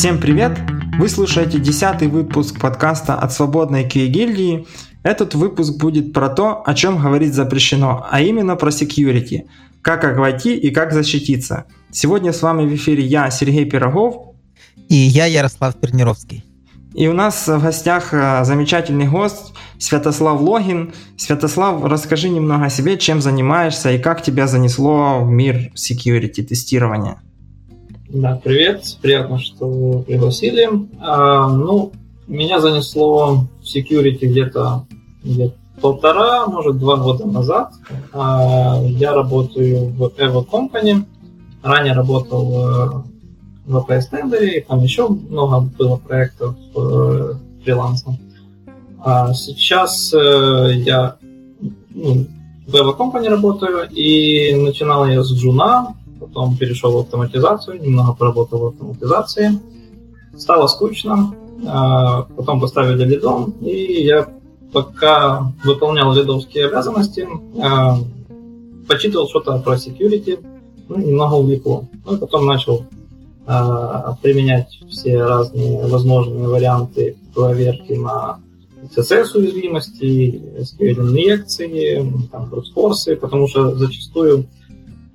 Всем привет! Вы слушаете десятый выпуск подкаста от свободной QA-гильдии. Этот выпуск будет про то, о чем говорить запрещено, а именно про security, как войти и как защититься. Сегодня с вами в эфире я, Сергей Пирогов. И я, Ярослав Пернировский. И у нас в гостях э, замечательный гость Святослав Логин. Святослав, расскажи немного о себе, чем занимаешься и как тебя занесло в мир security тестирования. Да, привет, приятно, что пригласили. А, ну, меня занесло в security где-то где полтора, может, два года назад. А, я работаю в Evo Company. Ранее работал э, в APS Tender, там еще много было проектов э, фрилансом. А сейчас э, я ну, в Evo Company работаю, и начинал я с Джуна, потом перешел в автоматизацию, немного поработал в автоматизации. Стало скучно, э, потом поставили лидом, и я пока выполнял лидовские обязанности, э, почитывал что-то про security, ну, немного увлекло. Ну, и потом начал э, применять все разные возможные варианты проверки на CSS уязвимости, SQL инъекции, там, брутфорсы, потому что зачастую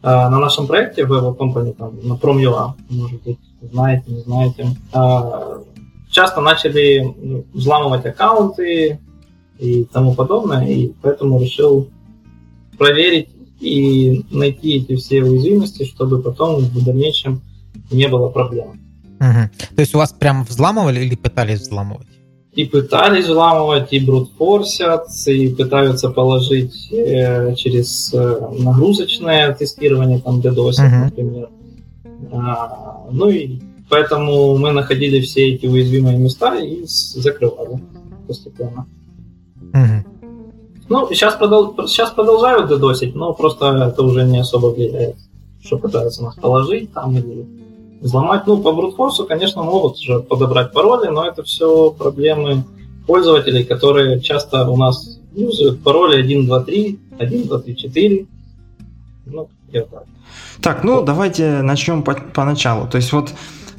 на нашем проекте в Evo Company, там, на Prom.ua, может быть, знаете, не знаете, э, часто начали ну, взламывать аккаунты и тому подобное, и поэтому решил проверить и найти эти все уязвимости, чтобы потом в дальнейшем не было проблем. Угу. То есть у вас прям взламывали или пытались взламывать? И пытались взламывать, и брутфорсят, и пытаются положить э, через э, нагрузочное тестирование, там, DDoS, uh-huh. например. А, ну и поэтому мы находили все эти уязвимые места и закрывали постепенно. Uh-huh. Ну, сейчас, продол- сейчас продолжают дедосить, но просто это уже не особо влияет, что пытаются нас положить там или взломать. Ну, по брутфорсу, конечно, могут уже подобрать пароли, но это все проблемы пользователей, которые часто у нас юзают пароли 1, 2, 3, 1, 2, 3, 4. Ну, я так. Так, ну, вот. давайте начнем по- поначалу. То есть вот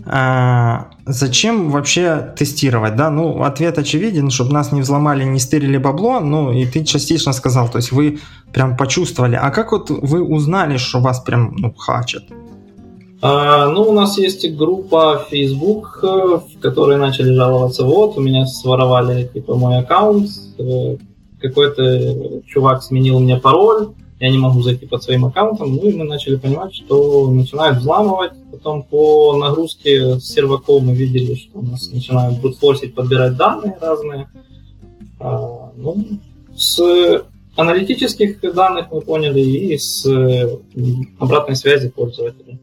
а, зачем вообще тестировать, да? Ну, ответ очевиден, чтобы нас не взломали, не стырили бабло, ну, и ты частично сказал, то есть вы прям почувствовали. А как вот вы узнали, что вас прям, ну, хачат? А, ну, у нас есть группа Facebook, э, в которой начали жаловаться, вот, у меня своровали, типа, мой аккаунт, э, какой-то чувак сменил мне пароль, я не могу зайти под своим аккаунтом, ну и мы начали понимать, что начинают взламывать, потом по нагрузке с серваком мы видели, что у нас начинают брутфорсить, подбирать данные разные. А, ну, с аналитических данных мы поняли и с обратной связи пользователей.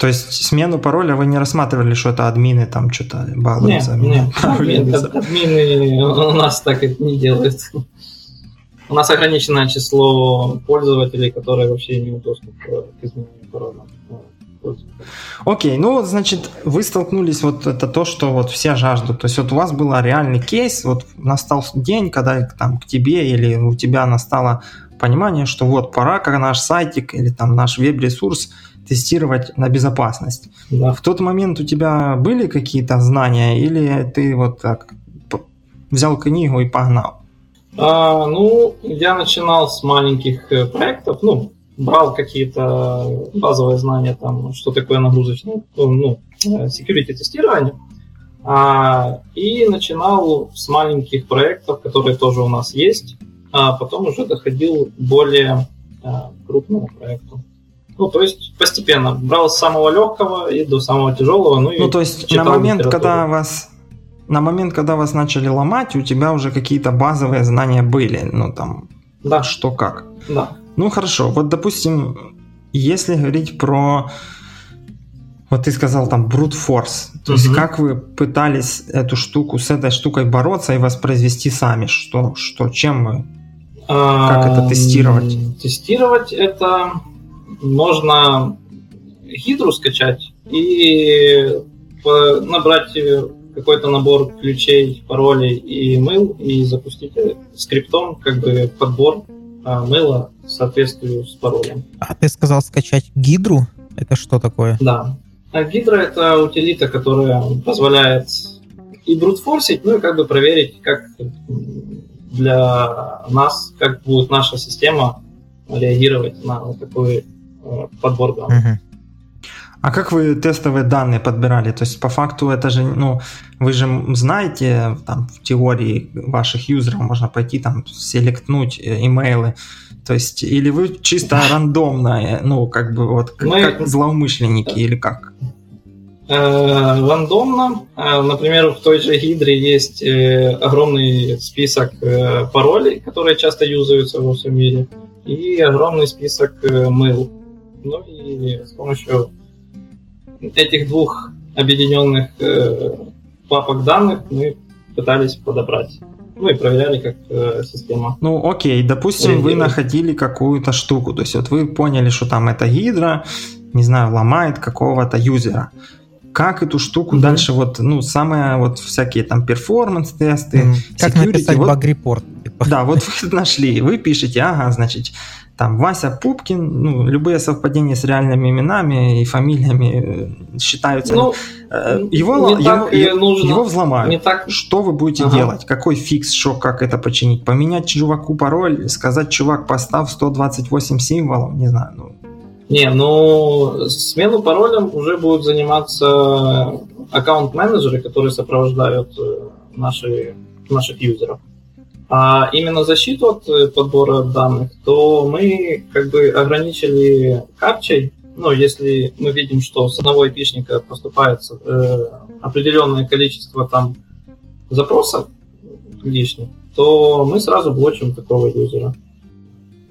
То есть смену пароля вы не рассматривали, что это админы там что-то балуются? Нет, нет админы, админы у нас так это не делают. У нас ограниченное число пользователей, которые вообще имеют доступ к изменению пароля. Окей, okay, ну, значит, вы столкнулись, вот это то, что вот все жаждут. То есть вот у вас был реальный кейс, вот настал день, когда там к тебе или у тебя настало понимание, что вот пора, как наш сайтик или там наш веб-ресурс тестировать на безопасность. Да. В тот момент у тебя были какие-то знания или ты вот так взял книгу и погнал? А, ну, я начинал с маленьких э, проектов, ну, брал какие-то базовые знания, там, что такое нагрузочное, ну, ну э, security тестирование, а, и начинал с маленьких проектов, которые тоже у нас есть, а потом уже доходил более а, крупному проекту. Ну, то есть постепенно брал с самого легкого и до самого тяжелого. Ну, ну то есть на момент, когда вас на момент, когда вас начали ломать, у тебя уже какие-то базовые знания были, ну там, да. что как. Да. Ну хорошо, вот допустим, если говорить про, вот ты сказал там brute force, то угу. есть как вы пытались эту штуку с этой штукой бороться и воспроизвести сами, что, что, чем мы, как это тестировать? Тестировать это можно гидру скачать и набрать какой-то набор ключей, паролей и мыл и запустить скриптом как бы подбор а, мыла в соответствии с паролем. А ты сказал скачать гидру? Это что такое? Да. А Гидра это утилита, которая позволяет и брутфорсить, ну и как бы проверить, как для нас, как будет наша система реагировать на такой подбор данных. Угу. А как вы тестовые данные подбирали? То есть по факту это же, ну, вы же знаете, там в теории ваших юзеров можно пойти там селектнуть э, имейлы, то есть или вы чисто рандомно, э, ну, как бы вот Мы... как злоумышленники или как? Э, рандомно. Например, в той же Гидре есть огромный список паролей, которые часто юзаются во всем мире, и огромный список mail. Ну и с помощью этих двух объединенных э, папок данных мы пытались подобрать. Ну и проверяли, как э, система. Ну окей, допустим, вы находили какую-то штуку, то есть вот вы поняли, что там эта гидра, не знаю, ломает какого-то юзера. Как эту штуку mm-hmm. дальше вот, ну, самые вот всякие там перформанс-тесты, mm-hmm. Как написать вот, баг-репорт? Типа. Да, вот вы нашли, вы пишете, ага, значит, там Вася Пупкин, ну, любые совпадения с реальными именами и фамилиями э, считаются. Ну, э, его, не его, его, нужно, его взломают. Не так... Что вы будете ага. делать? Какой фикс, что, как это починить? Поменять чуваку пароль, сказать, чувак, поставь 128 символов, не знаю. Ну. Не, ну, смену пароля уже будут заниматься аккаунт-менеджеры, которые сопровождают э, наши, наших юзеров а именно защиту от э, подбора данных, то мы как бы ограничили капчей. Ну, если мы видим, что с одного айпишника поступает э, определенное количество там запросов лишних, то мы сразу блочим такого юзера.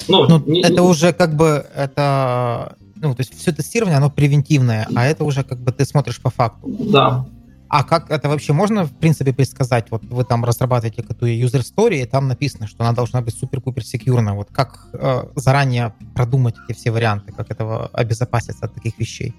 Ну, ну не, это не... уже как бы это ну, то есть все тестирование, оно превентивное, а это уже как бы ты смотришь по факту. Да, а как это вообще можно, в принципе, предсказать? Вот вы там разрабатываете какую-то user story, и там написано, что она должна быть супер-пупер секьюрна. Вот как э, заранее продумать эти все варианты, как этого обезопаситься от таких вещей?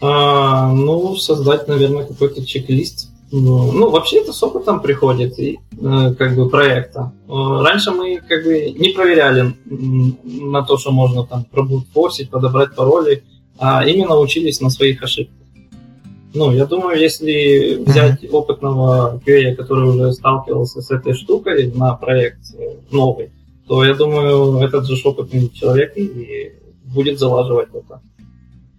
А, ну, создать, наверное, какой-то чек-лист. Ну, ну, вообще это с опытом приходит, и, э, как бы, проекта. Э, раньше мы, как бы, не проверяли на то, что можно там пробутфорсить, подобрать пароли, а именно учились на своих ошибках. Ну, я думаю, если взять опытного QA, который уже сталкивался с этой штукой на проект новый, то я думаю, этот же опытный человек и будет залаживать это.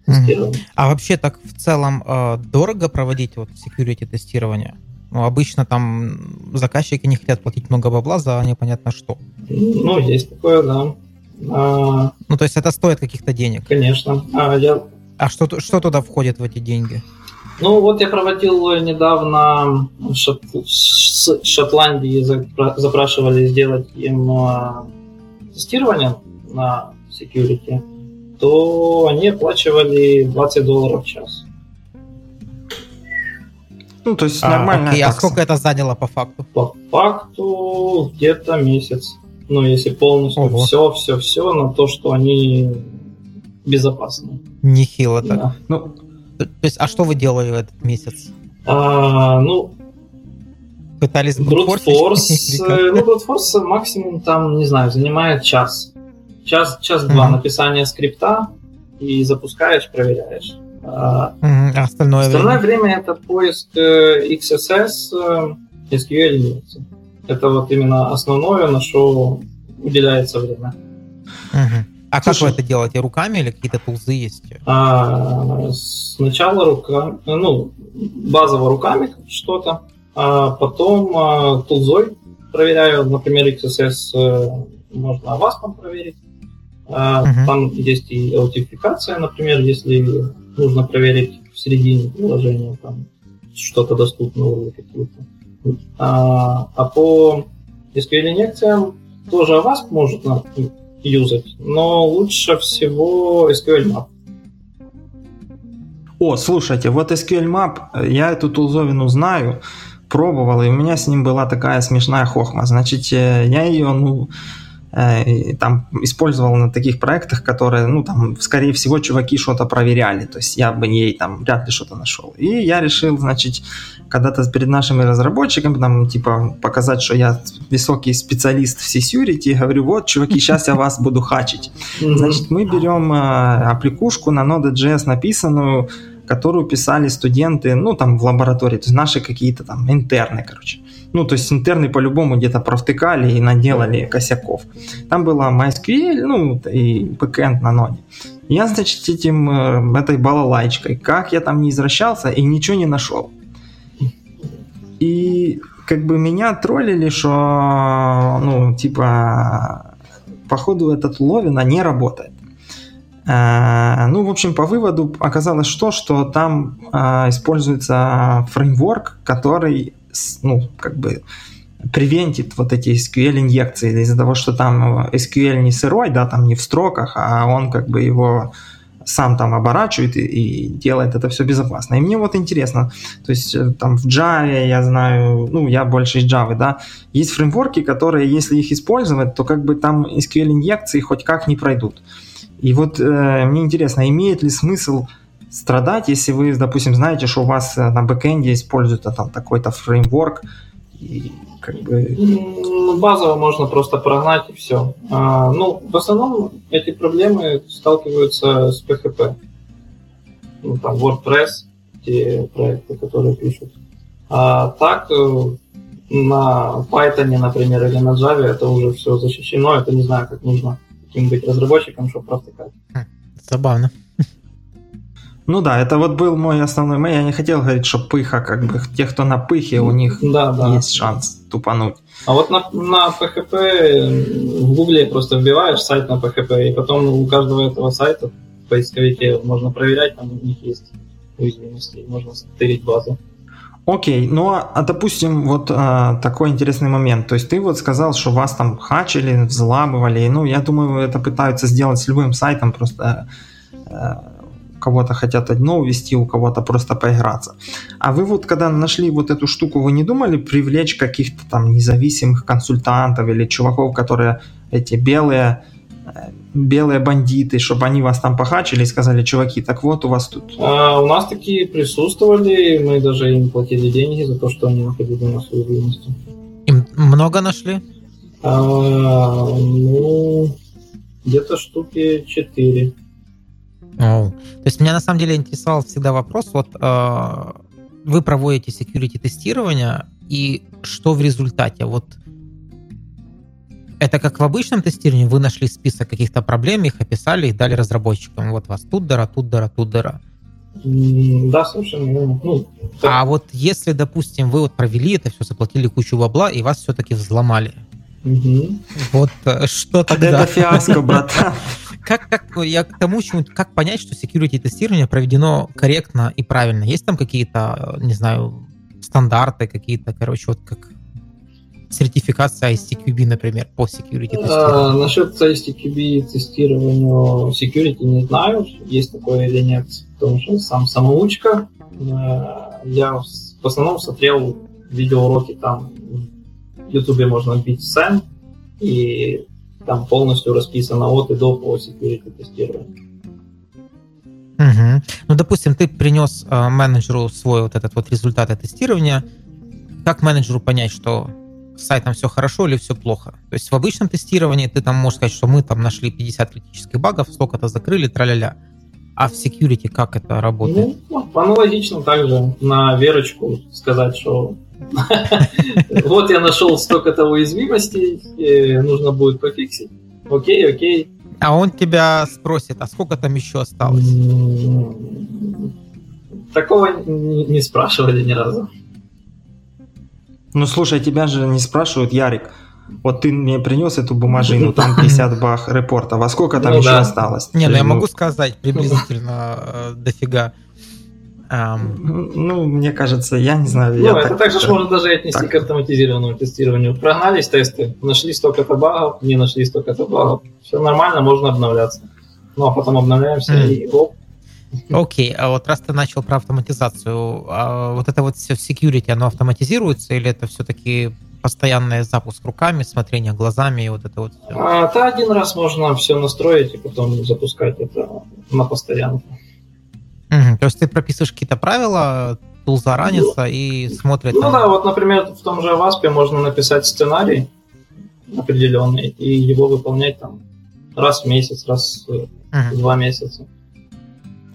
Mm-hmm. А вообще так в целом э, дорого проводить вот security тестирование? Ну, обычно там заказчики не хотят платить много бабла за непонятно что. Ну, есть такое, да. А... Ну, то есть это стоит каких-то денег? Конечно. А, я... а что, что туда входит в эти деньги? Ну, вот я проводил недавно Шот... с Шотландии, запрашивали сделать им а, тестирование на security, то они оплачивали 20 долларов в час. Ну, то есть а, нормально. Окей, а сколько это заняло по факту? По факту где-то месяц. Ну, если полностью Ого. все, все, все на то, что они безопасны. Нехило так. Да. Ну, то есть, а что вы делали в этот месяц? А, ну, пытались брутфорс. Э, ну, брутфорс максимум там, не знаю, занимает час. Час, час-два mm-hmm. написания скрипта и запускаешь, проверяешь. Mm-hmm. а остальное, остальное время? время это поиск XSS, SQL инъекций. Это вот именно основное, на что уделяется время. Mm-hmm. А Слушай, как вы это делаете? Руками или какие-то тулзы есть? А, сначала руками, ну, базово руками что-то, а потом а, тулзой проверяю, например, XSS э, можно Avast проверить. А, uh-huh. Там есть и аутентификация, например, если нужно проверить в середине приложения там что-то доступно или какие-то. А, а по SQL инъекциям тоже Avast может юзать, но лучше всего SQL Map. О, слушайте, вот SQL Map, я эту тулзовину знаю, пробовал, и у меня с ним была такая смешная хохма. Значит, э, я ее, ну, Э, там использовал на таких проектах, которые, ну, там, скорее всего, чуваки что-то проверяли, то есть я бы ей там вряд ли что-то нашел. И я решил, значит, когда-то перед нашими разработчиками, там, типа, показать, что я высокий специалист в security, говорю, вот, чуваки, сейчас я вас буду хачить. Значит, мы берем э, аппликушку на Node.js написанную, которую писали студенты, ну, там, в лаборатории, то есть наши какие-то там интерны, короче. Ну, то есть интерны по-любому где-то провтыкали и наделали косяков. Там была MySQL, ну, и backend на ноде. Я, значит, этим, э, этой балалайчкой, как я там не извращался и ничего не нашел. И как бы меня троллили, что, ну, типа, походу этот Ловина не работает. А, ну, в общем, по выводу оказалось что, что там а, используется фреймворк, который, ну, как бы превентит вот эти SQL-инъекции из-за того, что там SQL не сырой, да, там не в строках, а он как бы его сам там оборачивает и, и делает это все безопасно. И мне вот интересно, то есть э, там в Java, я знаю, ну, я больше из Java, да, есть фреймворки, которые, если их использовать, то как бы там SQL-инъекции хоть как не пройдут. И вот э, мне интересно, имеет ли смысл страдать, если вы, допустим, знаете, что у вас э, на бэкэнде используется там такой-то фреймворк, и как бы... Ну, базово можно просто прогнать и все. А, ну, в основном эти проблемы сталкиваются с PHP. Ну, там WordPress, те проекты, которые пишут. А так, э, на Python, например, или на Java это уже все защищено, это не знаю, как нужно каким-нибудь разработчиком, чтобы провтыкать. Хм, забавно. Ну да, это вот был мой основной мэй. Я не хотел говорить, что пыха, как бы те, кто на пыхе, у них да, да. есть шанс тупануть. А вот на, на PHP в Гугле просто вбиваешь сайт на PHP, и потом у каждого этого сайта в поисковике можно проверять, там у них есть уязвимости, можно стырить базу. Окей, ну а, а допустим, вот а, такой интересный момент. То есть ты вот сказал, что вас там хачили, взламывали. Ну, я думаю, это пытаются сделать с любым сайтом, просто а, кого-то хотят одно увести, у кого-то просто поиграться. А вы вот когда нашли вот эту штуку, вы не думали привлечь каких-то там независимых консультантов или чуваков, которые эти белые белые бандиты, чтобы они вас там похачили и сказали, чуваки, так вот у вас тут. А, у нас такие присутствовали, мы даже им платили деньги за то, что они находили на свою уязвимости. Им много нашли? А, ну, где-то штуки четыре. Oh. То есть меня на самом деле интересовал всегда вопрос, вот э, вы проводите security тестирование, и что в результате? Вот это как в обычном тестировании, вы нашли список каких-то проблем, их описали, их дали разработчикам. Вот вас тут дыра, тут дыра, тут дыра. Да, совершенно верно. Ну, А вот если, допустим, вы вот провели это все, заплатили кучу бабла, и вас все-таки взломали. Угу. Вот э, что тогда? Это фиаско, братан. Как, как, я к тому, чему, как понять, что security тестирование проведено корректно и правильно? Есть там какие-то, не знаю, стандарты какие-то, короче, вот как сертификация ISTQB, например, по security тестированию? А, насчет ISTQB тестирования security не знаю, есть такое или нет, потому что сам самоучка. Э, я в основном смотрел видеоуроки там в YouTube можно вбить SEM, и там полностью расписано от и до по security тестированию. Угу. Ну, допустим, ты принес э, менеджеру свой вот этот вот результат тестирования. Как менеджеру понять, что с сайтом все хорошо или все плохо. То есть в обычном тестировании ты там можешь сказать, что мы там нашли 50 критических багов, сколько-то закрыли, траля-ля. А в security как это работает? Ну, аналогично также на верочку сказать, что вот я нашел столько-то уязвимостей, нужно будет пофиксить. Окей, окей. А он тебя спросит, а сколько там еще осталось? Такого не спрашивали ни разу. Ну, слушай, тебя же не спрашивают, Ярик, вот ты мне принес эту бумажину, там 50 бах репорта, во сколько там ну, еще да. осталось? Не, ну я могу сказать приблизительно э, дофига. Um, ну, мне кажется, я не знаю. Ну, это так, также так, можно даже отнести так. к автоматизированному тестированию. Прогнались тесты, нашли столько-то багов, не нашли столько-то багов. Все нормально, можно обновляться. Ну, а потом обновляемся mm. и оп, Окей, okay. а вот раз ты начал про автоматизацию, а вот это вот все security, оно автоматизируется или это все-таки постоянный запуск руками, смотрение глазами и вот это вот все? А, это один раз можно все настроить и потом запускать это на постоянку. Угу. То есть ты прописываешь какие-то правила, тул заранится ну, и смотрит... Ну там... да, вот, например, в том же Wasp можно написать сценарий определенный и его выполнять там раз в месяц, раз в uh два месяца.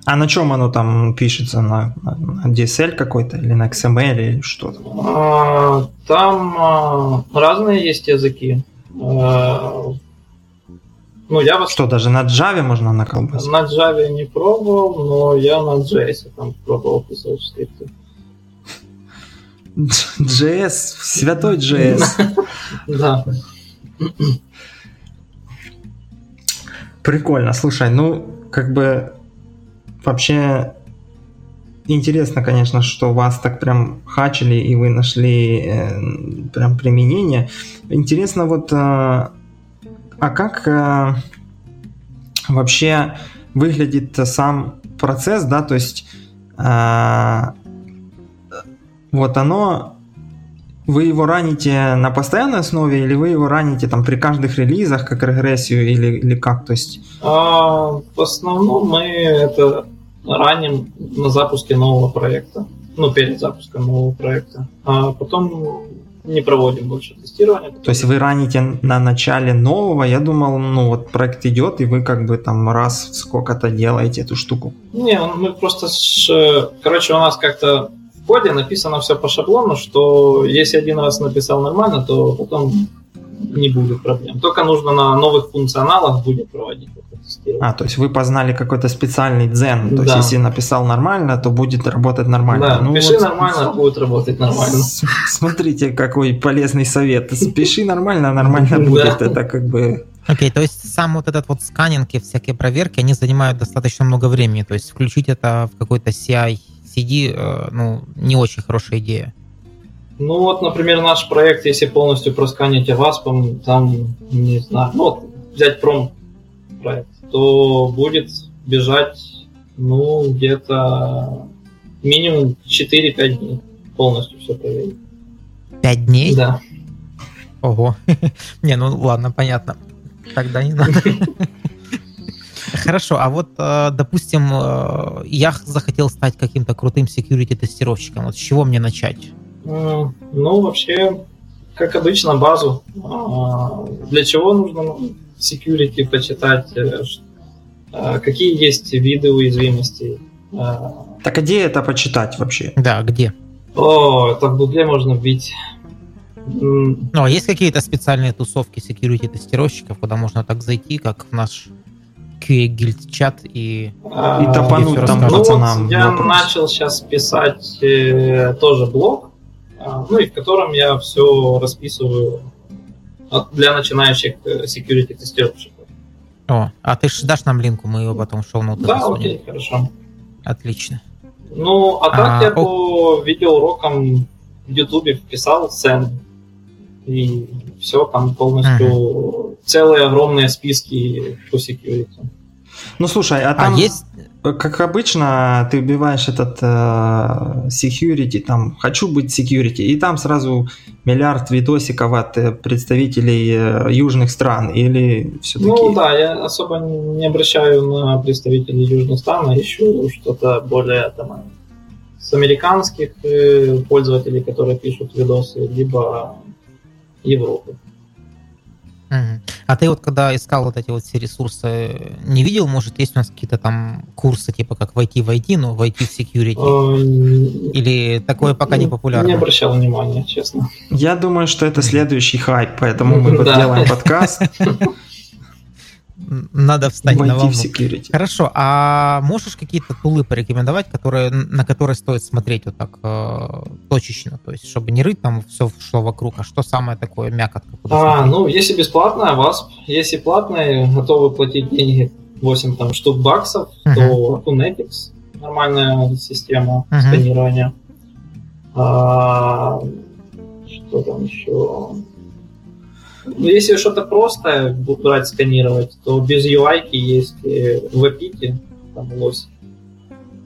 А на чем оно там пишется? На, на DSL какой-то или на XML или что то А, там а, разные есть языки. А, ну, я вас... Что, даже на Java можно наколбасить? На Java не пробовал, но я на JS там пробовал писать скрипты. JS, святой JS. Да. Прикольно, слушай, ну, как бы вообще интересно, конечно, что вас так прям хачили и вы нашли э, прям применение. Интересно вот, э, а как э, вообще выглядит сам процесс, да, то есть э, вот оно вы его раните на постоянной основе или вы его раните там при каждых релизах как регрессию или, или как? То есть... А, в основном мы это раним на запуске нового проекта. Ну, перед запуском нового проекта. А потом не проводим больше тестирования. То есть вы раните на начале нового, я думал, ну вот проект идет, и вы как бы там раз сколько-то делаете эту штуку. Не, мы просто, короче, у нас как-то коде написано все по шаблону, что если один раз написал нормально, то потом не будет проблем. Только нужно на новых функционалах будет проводить а, то есть вы познали какой-то специальный дзен. То да. есть если написал нормально, то будет работать нормально. Да, ну, пиши вот, нормально, будет работать нормально. Смотрите, какой полезный совет. Пиши нормально, нормально будет. Это как бы Окей, okay, то есть сам вот этот вот сканинг и всякие проверки, они занимают достаточно много времени. То есть включить это в какой-то CI CD, э, ну, не очень хорошая идея. Ну вот, например, наш проект, если полностью просканить VASP, там, не знаю, ну вот взять пром проект, то будет бежать, ну, где-то минимум 4-5 дней полностью все проверить. 5 дней? Да. Ого. не, ну ладно, понятно. Тогда не надо. Хорошо, а вот, э, допустим, э, я захотел стать каким-то крутым security-тестировщиком. Вот с чего мне начать? Ну, вообще, как обычно, базу. А, для чего нужно security почитать? Э, а, какие есть виды уязвимостей? А, так где это почитать вообще? Да, где? О, это в Гугле можно вбить. Ну, а есть какие-то специальные тусовки security-тестировщиков, куда можно так зайти, как в наш QA Guild чат и, а, и топануть там ну, пацанам. Вот я вопрос. начал сейчас писать э, тоже блог, э, ну и в котором я все расписываю для начинающих э, security тестировщиков. О, а ты ж дашь нам линку, мы его потом в шоу-ноуты Да, засунем. окей, хорошо. Отлично. Ну, а так а, я о... по видеоурокам в Ютубе вписал сцену. И все, там полностью uh-huh. целые огромные списки по security. Ну слушай, а, а там а есть как обычно, ты убиваешь этот э, security, там, хочу быть security, и там сразу миллиард видосиков от э, представителей э, южных стран, или все-таки... Ну да, я особо не обращаю на представителей южных стран, а ищу что-то более там, с американских э, пользователей, которые пишут видосы, либо Европы. А ты вот когда искал вот эти вот все ресурсы, не видел, может, есть у нас какие-то там курсы, типа как войти в IT, но войти в security? А, Или такое пока не популярно? Не обращал внимания, честно. Я думаю, что это следующий хайп, поэтому мы делаем подкаст. Надо встать на волну. security. Хорошо, а можешь какие-то тулы порекомендовать, которые, на которые стоит смотреть вот так э, точечно, то есть чтобы не рыть там все, что вокруг, а что самое такое мякотка? А, ну, если бесплатная, WASP, если платная, готовы платить деньги 8 там, штук баксов, uh-huh. то Acunetics, нормальная система uh-huh. сканирования. А, что там еще? Ну, если что-то простое брать, сканировать, то без UI есть в Epic, там лось.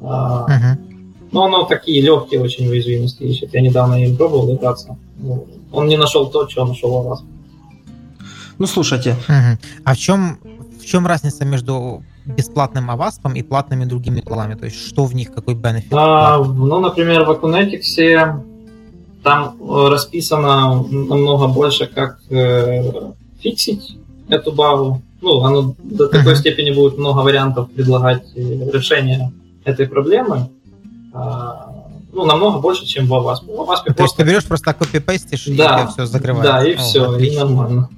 А, uh-huh. Но оно такие легкие очень уязвимости ищет. Я недавно им пробовал играться. Ну, он не нашел то, что нашел у вас. Ну, слушайте. Uh-huh. А в чем, в чем разница между бесплатным Аваспом и платными другими тулами? То есть что в них, какой бенефит? А, ну, например, в Acunetics там э, расписано намного больше, как э, фиксить эту багу. Ну, оно до такой степени будет много вариантов предлагать э, решения этой проблемы а, ну, намного больше, чем в Avasp. В Avasp То есть ты берешь просто копипейстишь да, и все закрываешь? Да, и О, все, отлично. и нормально.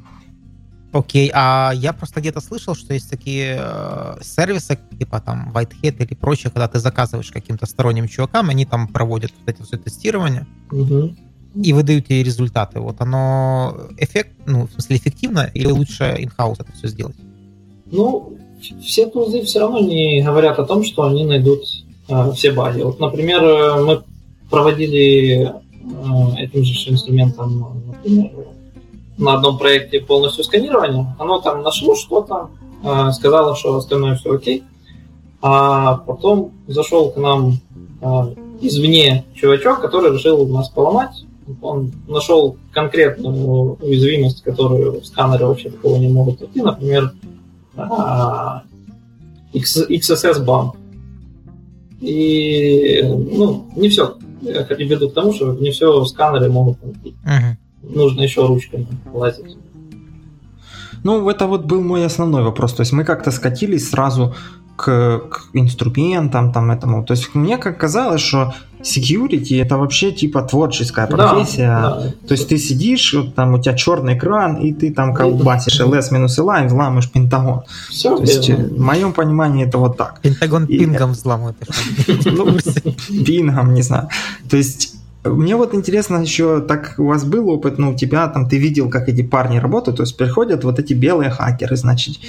Окей, а я просто где-то слышал, что есть такие э, сервисы, типа там Whitehead или прочее, когда ты заказываешь каким-то сторонним чувакам, они там проводят вот это все тестирование угу. и выдают тебе результаты. Вот оно эффект, ну, в смысле, эффективно или лучше in-house это все сделать? Ну, все тузы все равно не говорят о том, что они найдут э, все баги. Вот, например, э, мы проводили э, этим же инструментом, например, на одном проекте полностью сканирование, оно там нашло что-то, э, сказало, что остальное все окей, а потом зашел к нам э, извне чувачок, который решил нас поломать. Он нашел конкретную уязвимость, которую сканеры вообще такого не могут найти, например, XSS bump. И ну, не все. Я веду к тому, что не все сканеры могут найти. Uh-huh нужно еще ручками лазить. Ну, это вот был мой основной вопрос. То есть мы как-то скатились сразу к, к инструментам, там этому. То есть мне как казалось, что security это вообще типа творческая профессия. Да, да. То есть ты сидишь, вот там у тебя черный экран, и ты там колбасишь ls минус и взламываешь Пентагон. Все То есть в моем понимании это вот так. Пентагон пингом взламывает. Ну, пингом, не знаю. То есть мне вот интересно еще, так у вас был опыт, ну, у тебя там, ты видел, как эти парни работают, то есть приходят вот эти белые хакеры, значит,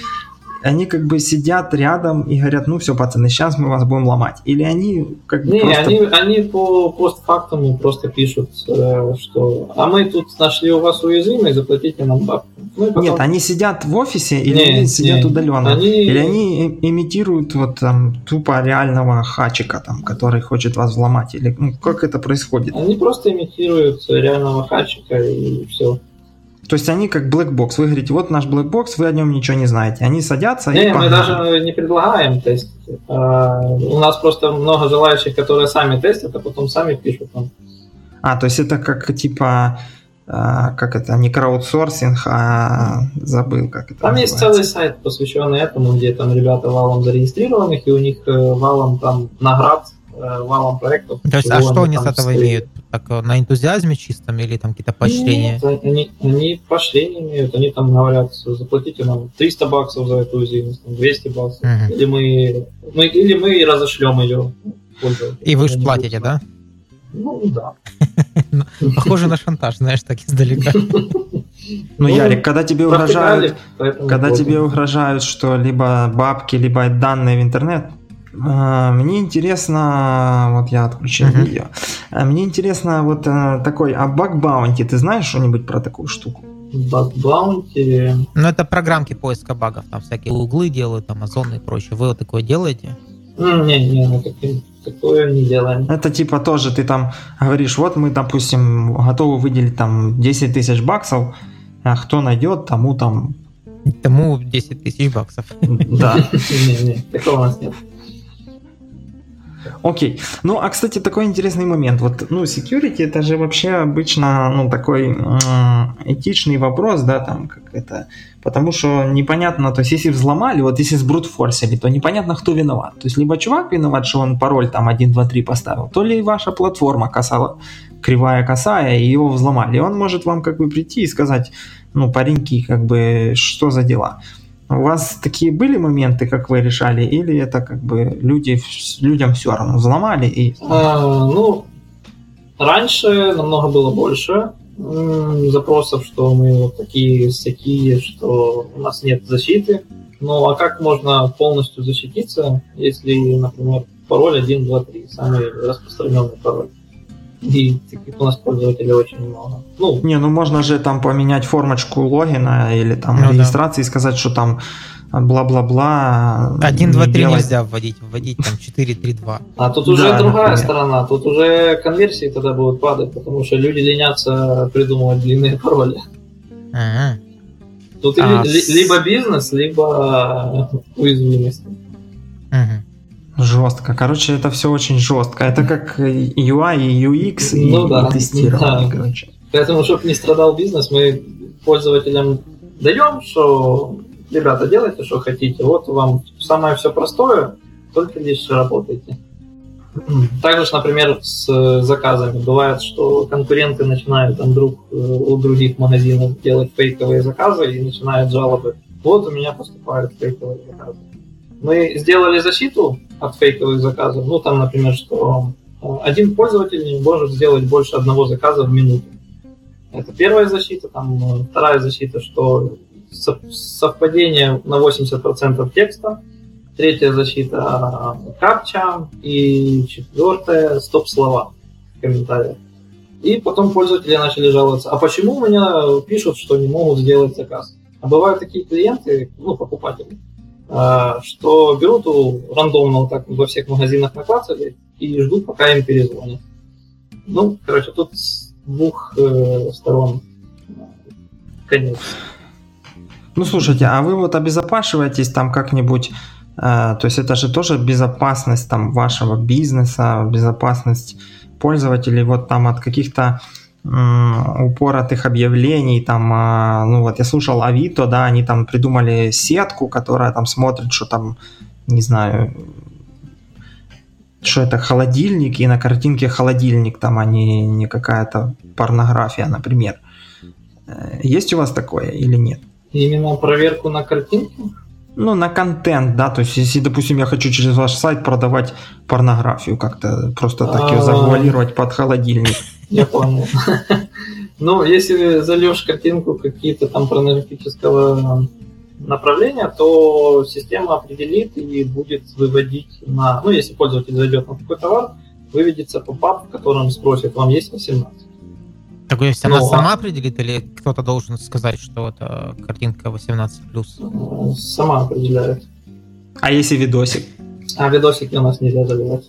они как бы сидят рядом и говорят, ну все, пацаны, сейчас мы вас будем ломать. Или они как бы Не, просто... они, они по постфактуму просто пишут, э, что а мы тут нашли у вас уязвимость, заплатите нам бабки. Ну, потом... Нет, они сидят в офисе или не, они сидят не, удаленно? Они... Или они имитируют вот там тупо реального хачика, там, который хочет вас взломать? Или ну, как это происходит? Они просто имитируют реального хачика и все. То есть они как black box. Вы говорите, вот наш black box, вы о нем ничего не знаете. Они садятся не, и мы даже не предлагаем тестить. А, у нас просто много желающих, которые сами тестят, а потом сами пишут. А, то есть это как типа а, как это, не краудсорсинг, а забыл, как это Там называется. есть целый сайт, посвященный этому, где там ребята валом зарегистрированных, и у них э, валом там наград, э, валом проектов. То есть, а что они с этого стоит. имеют? Так, э, на энтузиазме чистом или там какие-то поощрения? Нет, они, они поощрения имеют, они там говорят, заплатите нам 300 баксов за эту уязвимость, 200 баксов, угу. или мы, мы, или мы разошлем ее. И вы же платите, да? Ну, да. Ну, похоже на шантаж, знаешь, так издалека. Ну, Ярик, когда тебе угрожают, когда тебе угрожают, что либо бабки, либо данные в интернет, мне интересно, вот я отключил uh-huh. видео. А, мне интересно вот э, такой, а баг баунти, ты знаешь что-нибудь про такую штуку? Баг баунти. Ну это программки поиска багов, там всякие углы делают, Amazon и прочее. Вы вот такое делаете? Не, не, мы такое не делаем. Это типа тоже ты там говоришь, вот мы, допустим, готовы выделить там 10 тысяч баксов, а кто найдет, тому там... Тому 10 тысяч баксов. Да. Не, не, такого у нас нет. Окей. Ну, а, кстати, такой интересный момент. Вот, ну, security это же вообще обычно, ну, такой этичный вопрос, да, там, как это, потому что непонятно, то есть, если взломали, вот если сбрутфорсили, то непонятно, кто виноват. То есть, либо чувак виноват, что он пароль там 1, 2, 3 поставил, то ли ваша платформа касала кривая косая, и его взломали. И он может вам как бы прийти и сказать, ну, пареньки, как бы, что за дела. У вас такие были моменты, как вы решали, или это как бы люди, людям все равно взломали и... А, ну, раньше намного было больше запросов, что мы вот такие такие, что у нас нет защиты. Ну, а как можно полностью защититься, если, например, пароль 1, 2, 3, самый распространенный пароль? И таких у нас пользователей очень много. Ну, не, ну можно же там поменять формочку логина или там ну, регистрации да. и сказать, что там бла-бла-бла. 1, 2, 3 делать. нельзя вводить, вводить там 4, 3, 2. А тут уже да, другая например. сторона, тут уже конверсии тогда будут падать, потому что люди ленятся придумывать длинные пароли. Ага. Тут а ли, с... либо бизнес, либо уязвимость. Угу. Жестко. Короче, это все очень жестко. Это как UI и UX и, ну, да, и тестирование, да. короче. Поэтому, чтобы не страдал бизнес, мы пользователям даем, что ребята, делайте, что хотите. Вот вам самое все простое, только лишь работаете. Также, например, с заказами. Бывает, что конкуренты начинают там друг, э, у других магазинов делать фейковые заказы и начинают жалобы. Вот у меня поступают фейковые заказы. Мы сделали защиту от фейковых заказов. Ну, там, например, что э, один пользователь не может сделать больше одного заказа в минуту. Это первая защита. Там э, вторая защита, что совпадение на 80% текста – третья защита капча и четвертая стоп-слова в комментариях. И потом пользователи начали жаловаться, а почему меня пишут, что не могут сделать заказ? А бывают такие клиенты, ну, покупатели, что берут у рандомно вот так во всех магазинах наклацали и ждут, пока им перезвонят. Ну, короче, тут с двух э, сторон конец. Ну, слушайте, а вы вот обезопашиваетесь там как-нибудь Э, то есть это же тоже безопасность там вашего бизнеса, безопасность пользователей вот там от каких-то упоротых объявлений, там, а, ну вот я слушал Авито, да, они там придумали сетку, которая там смотрит, что там, не знаю, что это холодильник, и на картинке холодильник, там, а не, не какая-то порнография, например. Э, есть у вас такое или нет? Именно проверку на картинке? ну, на контент, да, то есть если, допустим, я хочу через ваш сайт продавать порнографию, как-то просто так ее а. завуалировать под холодильник. Я понял. Ну, если зальешь картинку какие-то там порнографического направления, то система определит и будет выводить на... Ну, если пользователь зайдет на такой товар, выведется попап, в котором спросит, вам есть 18. Так есть она ну, сама а... определит или кто-то должен сказать, что это картинка 18+. Сама определяет. А если видосик? А видосики у нас нельзя заливать.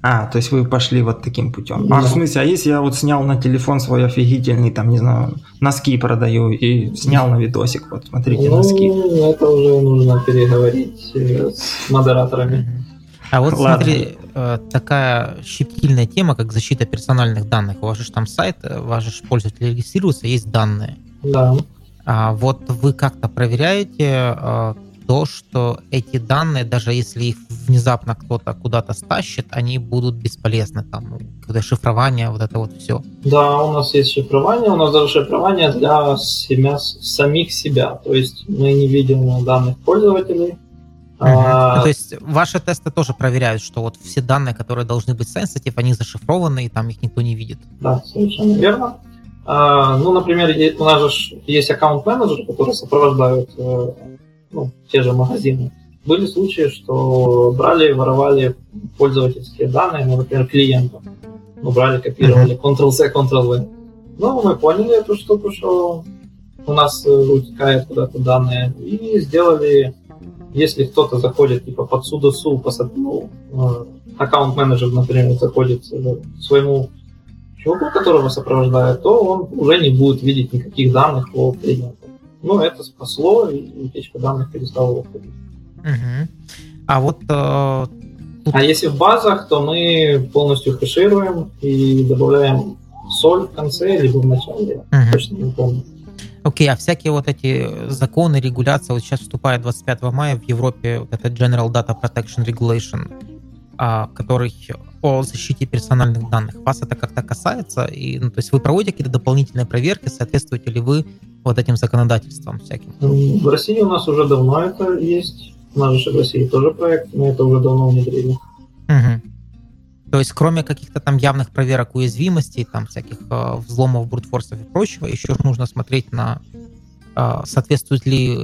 А, то есть вы пошли вот таким путем. Да. А в смысле, а если я вот снял на телефон свой офигительный, там, не знаю, носки продаю и снял на видосик, вот смотрите, ну, носки. это уже нужно переговорить э, с модераторами. А вот Ладно. смотри, э, такая щепетильная тема, как защита персональных данных. У вас же там сайт, э, ваш же пользователь регистрируется, есть данные. Да. А вот вы как-то проверяете то, что эти данные, даже если их внезапно кто-то куда-то стащит, они будут бесполезны. Там, когда шифрование, вот это вот все. Да, у нас есть шифрование, у нас даже шифрование для себя, самих себя. То есть мы не видим данных пользователей, а... Ну, то есть ваши тесты тоже проверяют, что вот все данные, которые должны быть sensitive, они зашифрованы, и там их никто не видит. Да, совершенно верно. А, ну, например, у нас же есть аккаунт-менеджеры, которые сопровождают э, ну, те же магазины. Были случаи, что брали, воровали пользовательские данные, ну, например, клиента. Ну, брали, копировали Ctrl-C, Ctrl-V. Ну, мы поняли эту штуку, что у нас э, утекает куда-то данные, и сделали если кто-то заходит типа под судосу, ну, э, аккаунт-менеджер, например, заходит к своему чуваку, которого сопровождает, то он уже не будет видеть никаких данных по клиенту. Ну, это спасло, и утечка данных перестала выходить. Угу. А вот... Э. А если в базах, то мы полностью хэшируем и добавляем соль в конце, либо в начале, угу. точно не помню. Окей, okay, а всякие вот эти законы, регуляции, вот сейчас вступает 25 мая в Европе вот этот General Data Protection Regulation, который о защите персональных данных. Вас это как-то касается? И, ну, то есть вы проводите какие-то дополнительные проверки, соответствуете ли вы вот этим законодательствам всяким? В России у нас уже давно это есть. У нас же в России тоже проект, мы это уже давно внедрили. Угу. То есть, кроме каких-то там явных проверок уязвимостей, там всяких э, взломов, брутфорсов и прочего, еще нужно смотреть на э, соответствует ли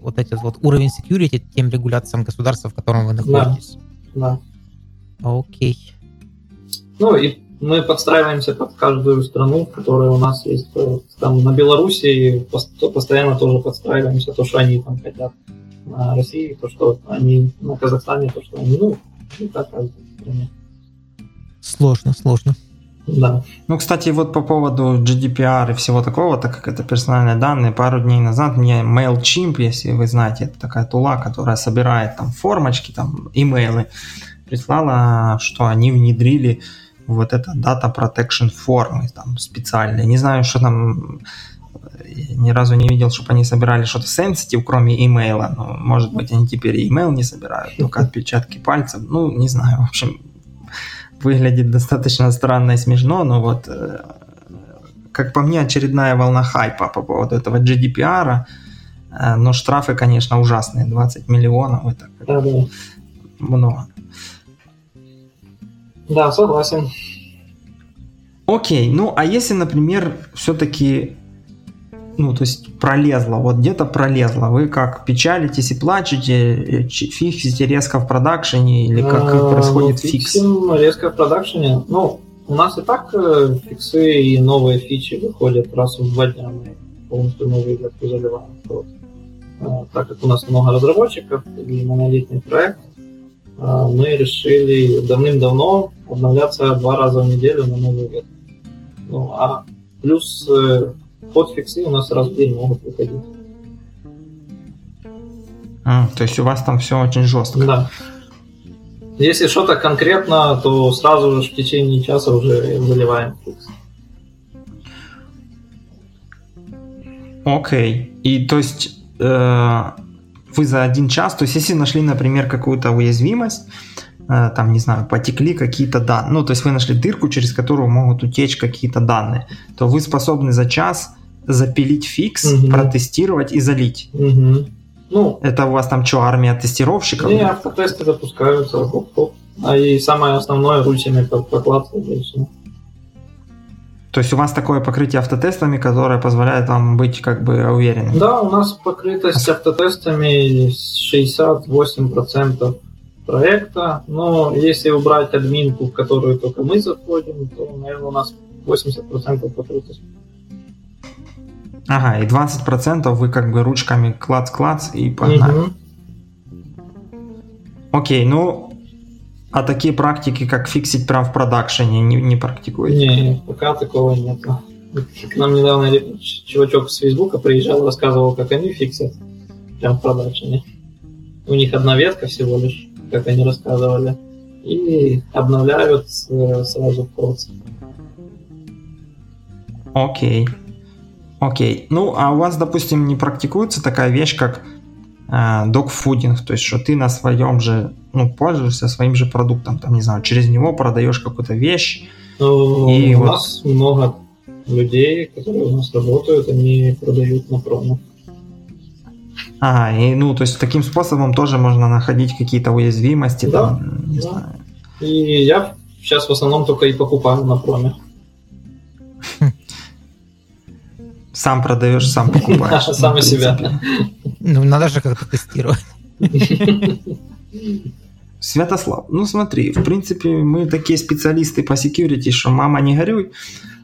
вот этот вот уровень security тем регуляциям государства, в котором вы находитесь. Да. да. Окей. Ну и мы подстраиваемся под каждую страну, в которой у нас есть. Там на Беларуси постоянно тоже подстраиваемся, то, что они там хотят. На России, то, что они на Казахстане, то, что они, ну, и так каждой стране. Сложно, сложно. Да. Ну, кстати, вот по поводу GDPR и всего такого, так как это персональные данные, пару дней назад мне MailChimp, если вы знаете, это такая тула, которая собирает там формочки, там имейлы, прислала, что они внедрили вот это Data Protection формы там специальные. Не знаю, что там ни разу не видел, чтобы они собирали что-то sensitive, кроме имейла. Ну, может быть, они теперь и имейл не собирают, только отпечатки пальцев. Ну, не знаю, в общем, выглядит достаточно странно и смешно, но вот, э, как по мне, очередная волна хайпа по поводу этого GDPR. Э, но штрафы, конечно, ужасные. 20 миллионов это да, да. много. Да, согласен. Окей, ну а если, например, все-таки, ну, то есть пролезло, вот где-то пролезло, вы как печалитесь и плачете, э, фиксите резко в продакшене или как а, происходит ну, фикс? Резко в продакшене. Ну, у нас и так э, фиксы и новые фичи выходят раз в два дня. Мы полностью новые ветки заливаем. Вот. А, так как у нас много разработчиков и монолитный проект, мы решили давным-давно обновляться два раза в неделю на новую ветку. Ну, а плюс э, подфиксы у нас раз в день могут выходить. А, то есть у вас там все очень жестко. Да. Если что-то конкретно, то сразу же в течение часа уже заливаем фикс. Окей. И то есть э, вы за один час, то есть если нашли, например, какую-то уязвимость, Э, там, не знаю, потекли какие-то данные, ну, то есть вы нашли дырку, через которую могут утечь какие-то данные, то вы способны за час запилить фикс, угу. протестировать и залить. Угу. Ну, это у вас там что, армия тестировщиков? Не, автотесты запускаются, хоп-хоп. А и самое основное ручьями покладывать и все. То есть у вас такое покрытие автотестами, которое позволяет вам быть как бы уверенным? Да, у нас покрытость автотестами 68% проекта. Но если убрать админку, в которую только мы заходим, то, наверное, у нас 80% покрытость. Ага, и 20% вы как бы ручками клац-клац и погнали. Угу. Окей, ну, а такие практики, как фиксить прям в продакшене, не, не практикуете? Не, пока такого нет. К нам недавно чувачок с Фейсбука приезжал, рассказывал, как они фиксят прям в продакшене. У них одна ветка всего лишь как они рассказывали, и обновляют э, сразу в код. Окей. Окей. Ну, а у вас, допустим, не практикуется такая вещь, как докфудинг, то есть, что ты на своем же, ну, пользуешься своим же продуктом, там, не знаю, через него продаешь какую-то вещь. Ну, и у вот... нас много людей, которые у нас работают, они продают на промо. А, и ну, то есть таким способом тоже можно находить какие-то уязвимости. Да, там, не да. Знаю. И я сейчас в основном только и покупаю на проме. Сам продаешь, сам покупаешь. Сам себя. Ну, надо же как-то тестировать. Святослав, ну смотри, в принципе, мы такие специалисты по security, что мама не горюй.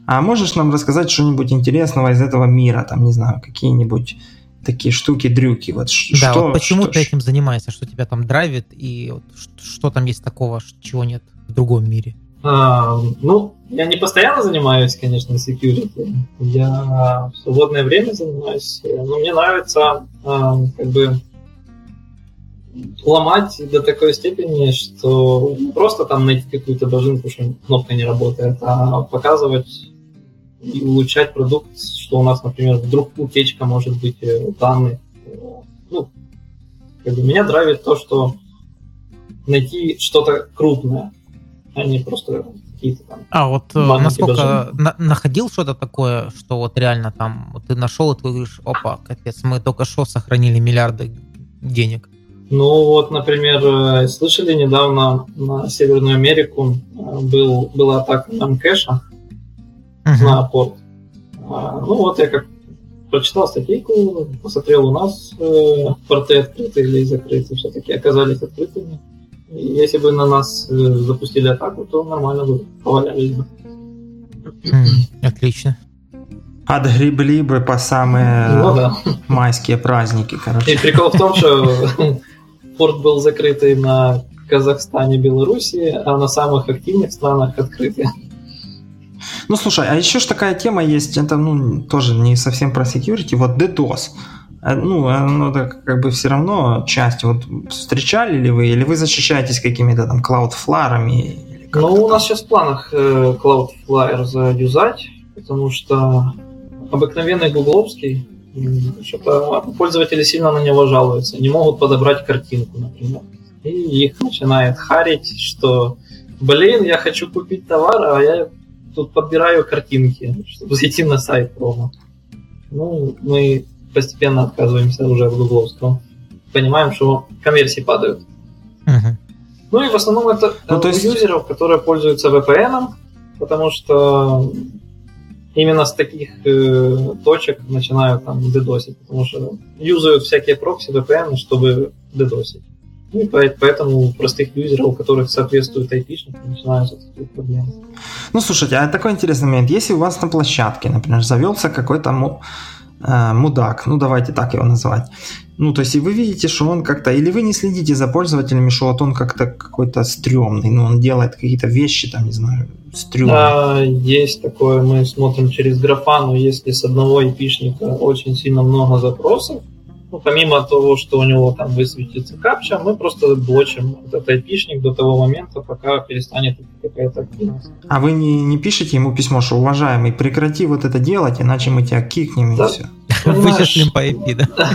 А можешь нам рассказать что-нибудь интересного из этого мира? Там, не знаю, какие-нибудь такие штуки-дрюки. Вот да, что, вот почему что, ты этим занимаешься, что тебя там драйвит, и вот что там есть такого, чего нет в другом мире? А, ну, я не постоянно занимаюсь, конечно, security. Я в свободное время занимаюсь. Но мне нравится а, как бы ломать до такой степени, что просто там найти какую-то божинку, что кнопка не работает, а показывать и улучшать продукт, что у нас, например, вдруг утечка может быть э, данных. Ну, как бы меня драйвит то, что найти что-то крупное, а не просто какие-то там. А вот э, насколько на, находил что-то такое, что вот реально там вот ты нашел и ты говоришь, опа, капец, мы только что сохранили миллиарды денег. Ну вот, например, э, слышали недавно на Северную Америку был, была атака на кэша, uh-huh. на порт. А, ну вот я как прочитал статейку, посмотрел у нас э, порты открыты или закрыты, все-таки оказались открытыми. Если бы на нас э, запустили атаку, то нормально бы повалялись бы. Отлично. Отгребли бы по самые ну, да. майские праздники, короче. И прикол в том, что порт был закрытый на Казахстане, Белоруссии, а на самых активных странах открытый. Ну, слушай, а еще ж такая тема есть, это, ну, тоже не совсем про security, вот DDoS. Э, ну, оно так как бы все равно часть. Вот встречали ли вы, или вы защищаетесь какими-то там Cloudflare? Ну, у нас сейчас в планах э, Cloudflare заюзать, потому что обыкновенный гугловский, что-то пользователи сильно на него жалуются, не могут подобрать картинку, например. И их начинает харить, что, блин, я хочу купить товар, а я тут подбираю картинки, чтобы зайти на сайт промо. Ну, мы постепенно отказываемся уже от гугловского. Понимаем, что конверсии падают. Uh-huh. Ну и в основном это ну, то есть... юзеров, которые пользуются VPN, потому что именно с таких э, точек начинают там дедосить, потому что юзают всякие прокси VPN, чтобы дедосить. Ну и поэтому у простых юзеров, у которых соответствует IP, начинаются такие проблемы. Ну, слушайте, а такой интересный момент. Если у вас на площадке, например, завелся какой-то э, мудак, ну давайте так его называть, ну, то есть, и вы видите, что он как-то... Или вы не следите за пользователями, что вот он как-то какой-то стрёмный, ну, он делает какие-то вещи, там, не знаю, стрёмные. Да, есть такое, мы смотрим через графану, если с одного IP-шника очень сильно много запросов, ну, помимо того, что у него там высветится капча, мы просто блочим этот IP-шник до того момента, пока перестанет какая-то активность. А вы не, не пишете ему письмо, что уважаемый, прекрати вот это делать, иначе мы тебя кикнем да. и все. Вычислим по IP, да?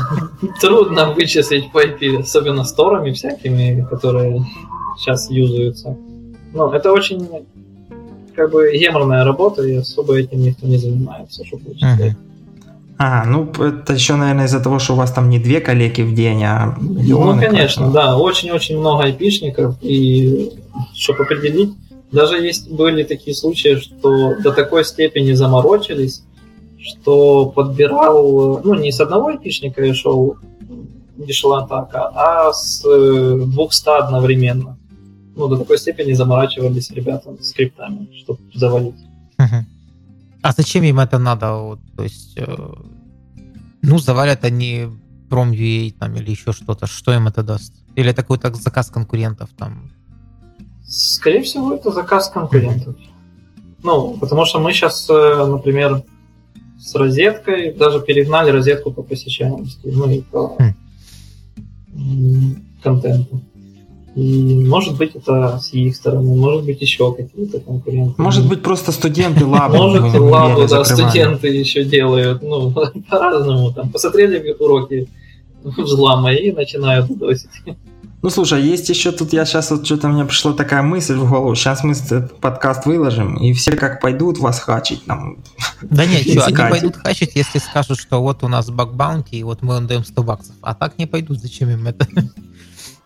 Трудно вычислить по IP, особенно с торами всякими, которые сейчас юзаются. Но это очень как бы геморная работа, и особо этим никто не занимается, чтобы вычислять. А, ну это еще, наверное, из-за того, что у вас там не две коллеги в день, а миллионы. Ну, конечно, да, очень-очень много айпишников, и чтобы определить, даже есть были такие случаи, что до такой степени заморочились, что подбирал, ну, не с одного айпишника я шел, где шла атака, а с 200 э, одновременно. Ну, до такой степени заморачивались ребята скриптами, чтобы завалить. А зачем им это надо? Вот, то есть, э, ну, завалят они Prom.ua там или еще что-то. Что им это даст? Или это какой-то заказ конкурентов там? Скорее всего, это заказ конкурентов. Ну, потому что мы сейчас, э, например, с розеткой даже перегнали розетку по посещаемости, ну и по mm. контенту. И может быть это с их стороны, может быть еще какие-то конкуренты. Может быть просто студенты лабы. Может и лабу, да, студенты еще делают, ну, по-разному. Там посмотрели уроки взлома и начинают досить. Ну слушай, есть еще тут, я сейчас вот что-то мне пришла такая мысль в голову. Сейчас мы этот подкаст выложим, и все как пойдут вас хачить там. Да нет, что, они пойдут хачить, если скажут, что вот у нас баг баунти, и вот мы даем 100 баксов. А так не пойдут, зачем им это?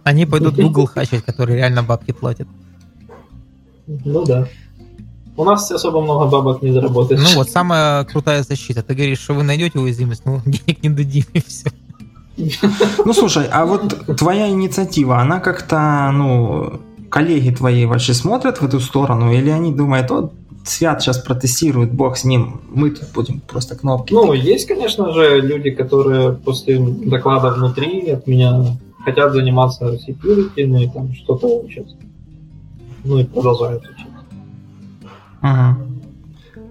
Они пойдут Google хачить, который реально бабки платит. Ну да. У нас особо много бабок не заработаешь. Ну вот, самая крутая защита. Ты говоришь, что вы найдете уязвимость, но денег не дадим, и все. Ну слушай, а вот твоя инициатива, она как-то, ну, коллеги твои вообще смотрят в эту сторону, или они думают, вот Свят сейчас протестирует, бог с ним, мы тут будем просто кнопки. Ну, есть, конечно же, люди, которые после доклада внутри от меня хотят заниматься security, ну и там что-то учат. Ну и продолжают учить. Ага.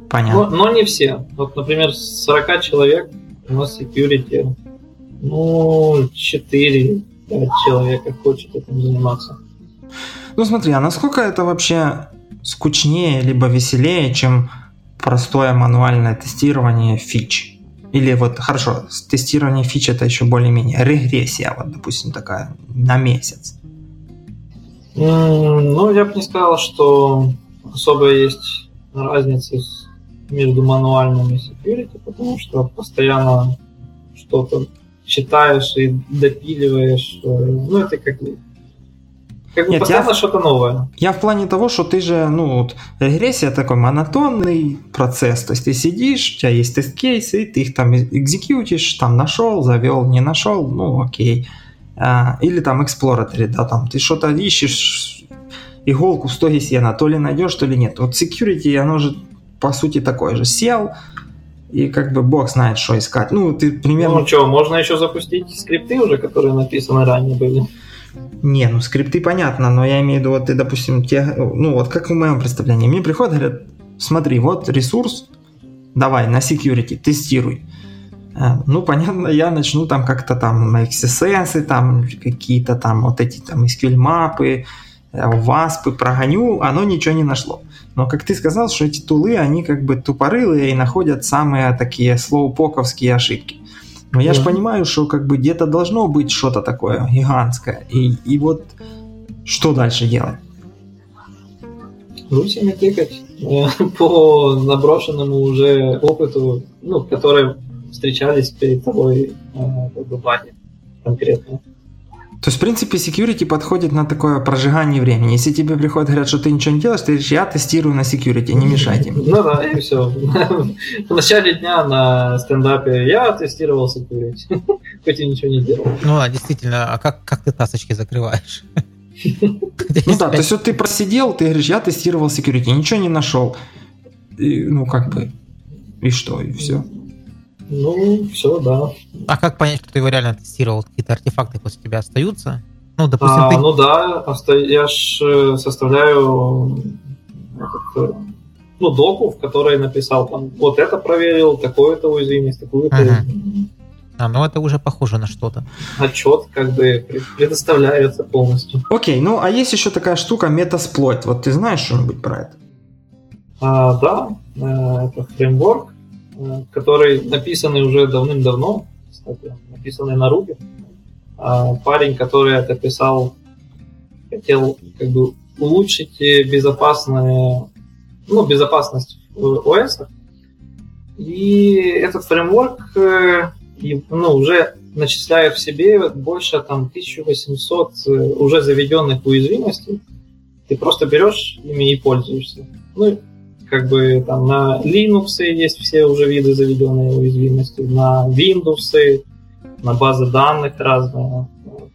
Понятно. Но, но не все. Вот, например, 40 человек у нас security, ну, 4-5 человек хочет этим заниматься. Ну смотри, а насколько это вообще скучнее либо веселее, чем простое мануальное тестирование фич? Или вот, хорошо, тестирование фич это еще более-менее регрессия, вот, допустим, такая на месяц. Ну, я бы не сказал, что особо есть разница между мануальным и security, потому что постоянно что-то читаешь и допиливаешь. Э, ну, это как как бы Нет, постоянно я, что-то новое. Я в плане того, что ты же, ну, вот, регрессия такой монотонный процесс. То есть ты сидишь, у тебя есть тест-кейсы, ты их там экзекьютишь, там нашел, завел, не нашел, ну, окей. А, или там exploratory, да, там ты что-то ищешь, иголку в стоге сена, то ли найдешь, то ли нет. Вот security, оно же по сути такое же. Сел, и как бы бог знает, что искать. Ну, ты примерно... Ну, что, можно еще запустить скрипты уже, которые написаны ранее были. Не, ну скрипты понятно, но я имею в виду, вот ты, допустим, те, ну вот как в моем представлении, мне приходят, говорят, смотри, вот ресурс, давай на security, тестируй. Э, ну, понятно, я начну там как-то там на XSS, там какие-то там вот эти там SQL мапы, васпы прогоню, оно ничего не нашло. Но как ты сказал, что эти тулы, они как бы тупорылые и находят самые такие слоупоковские ошибки. Но я же понимаю, что как бы где-то должно быть что-то такое гигантское. И, и вот что дальше делать? Русями тыкать э, по наброшенному уже опыту, ну, которые встречались перед тобой э, в базе конкретно. То есть, в принципе, security подходит на такое прожигание времени. Если тебе приходят, говорят, что ты ничего не делаешь, ты говоришь, я тестирую на security, не мешайте. Ну да, и все. В начале дня на стендапе я тестировал security, хоть и ничего не делал. Ну да, действительно, а как, как ты тасочки закрываешь? Ну да, то есть вот ты просидел, ты говоришь, я тестировал security, ничего не нашел. И, ну как бы, и что, и все. Ну, все, да. А как понять, что ты его реально тестировал? Какие-то артефакты после тебя остаются? Ну, допустим, а, ты... Ну да, я ж э, составляю этот, э, ну, доку, в которой написал там, вот это проверил, такую-то уязвимость, такую-то ага. А, ну это уже похоже на что-то. Отчет как бы предоставляется полностью. Окей, ну а есть еще такая штука метасплойт. Вот ты знаешь что-нибудь про это? А, да, э, это фреймворк, Э, который написанный уже давным-давно, кстати, написанный на Ruby. А парень, который это писал, хотел как бы улучшить безопасное, ну, безопасность в ОС. И этот фреймворк э, ну, уже начисляет в себе больше там 1800 э, уже заведенных уязвимостей. Ты просто берешь ими и пользуешься. Ну, как бы там на Linux есть все уже виды заведенные уязвимости, на Windows, на базы данных разные.